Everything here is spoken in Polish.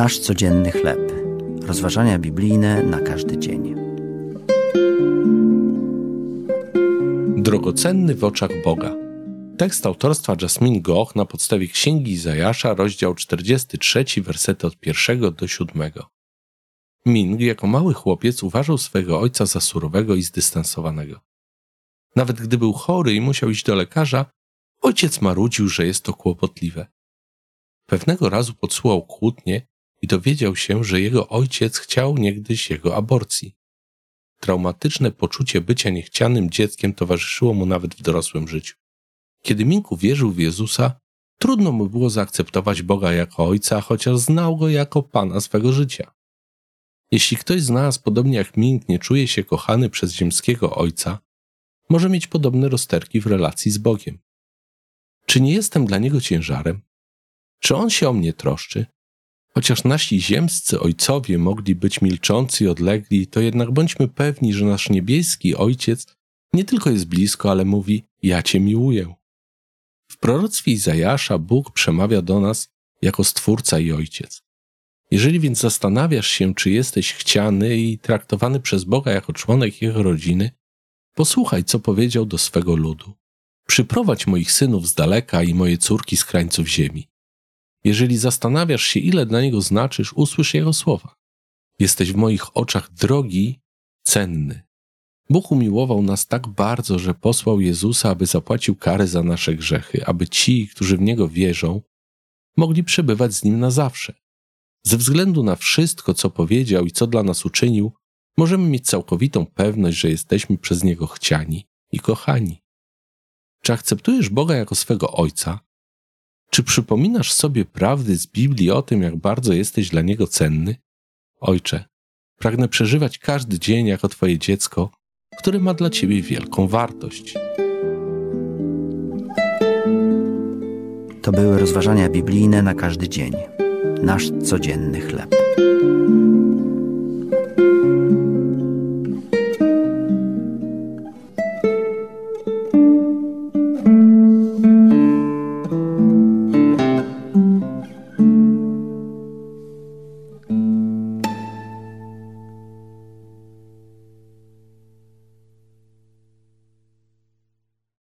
Nasz codzienny chleb. Rozważania biblijne na każdy dzień. Drogocenny w oczach Boga. Tekst autorstwa Jasmine Goch na podstawie Księgi Izajasza, rozdział 43, wersety od 1 do 7. Ming jako mały chłopiec uważał swego ojca za surowego i zdystansowanego. Nawet gdy był chory i musiał iść do lekarza, ojciec marudził, że jest to kłopotliwe. Pewnego razu podsłuchał kłótnie i dowiedział się, że jego ojciec chciał niegdyś jego aborcji. Traumatyczne poczucie bycia niechcianym dzieckiem towarzyszyło mu nawet w dorosłym życiu. Kiedy Minku wierzył w Jezusa, trudno mu było zaakceptować Boga jako ojca, chociaż znał go jako pana swego życia. Jeśli ktoś z nas, podobnie jak Mink, nie czuje się kochany przez ziemskiego ojca, może mieć podobne rozterki w relacji z Bogiem. Czy nie jestem dla niego ciężarem? Czy on się o mnie troszczy? Chociaż nasi ziemscy ojcowie mogli być milczący i odlegli, to jednak bądźmy pewni, że nasz niebieski ojciec nie tylko jest blisko, ale mówi: Ja cię miłuję. W proroctwie Izajasza Bóg przemawia do nas jako stwórca i ojciec. Jeżeli więc zastanawiasz się, czy jesteś chciany i traktowany przez Boga jako członek jego rodziny, posłuchaj, co powiedział do swego ludu. Przyprowadź moich synów z daleka i moje córki z krańców ziemi. Jeżeli zastanawiasz się, ile dla niego znaczysz, usłysz jego słowa. Jesteś w moich oczach drogi, cenny. Bóg umiłował nas tak bardzo, że posłał Jezusa, aby zapłacił karę za nasze grzechy, aby ci, którzy w niego wierzą, mogli przebywać z nim na zawsze. Ze względu na wszystko, co powiedział i co dla nas uczynił, możemy mieć całkowitą pewność, że jesteśmy przez niego chciani i kochani. Czy akceptujesz Boga jako swego Ojca? Czy przypominasz sobie prawdy z Biblii o tym, jak bardzo jesteś dla Niego cenny? Ojcze, pragnę przeżywać każdy dzień jako Twoje dziecko, które ma dla Ciebie wielką wartość. To były rozważania biblijne na każdy dzień. Nasz codzienny chleb.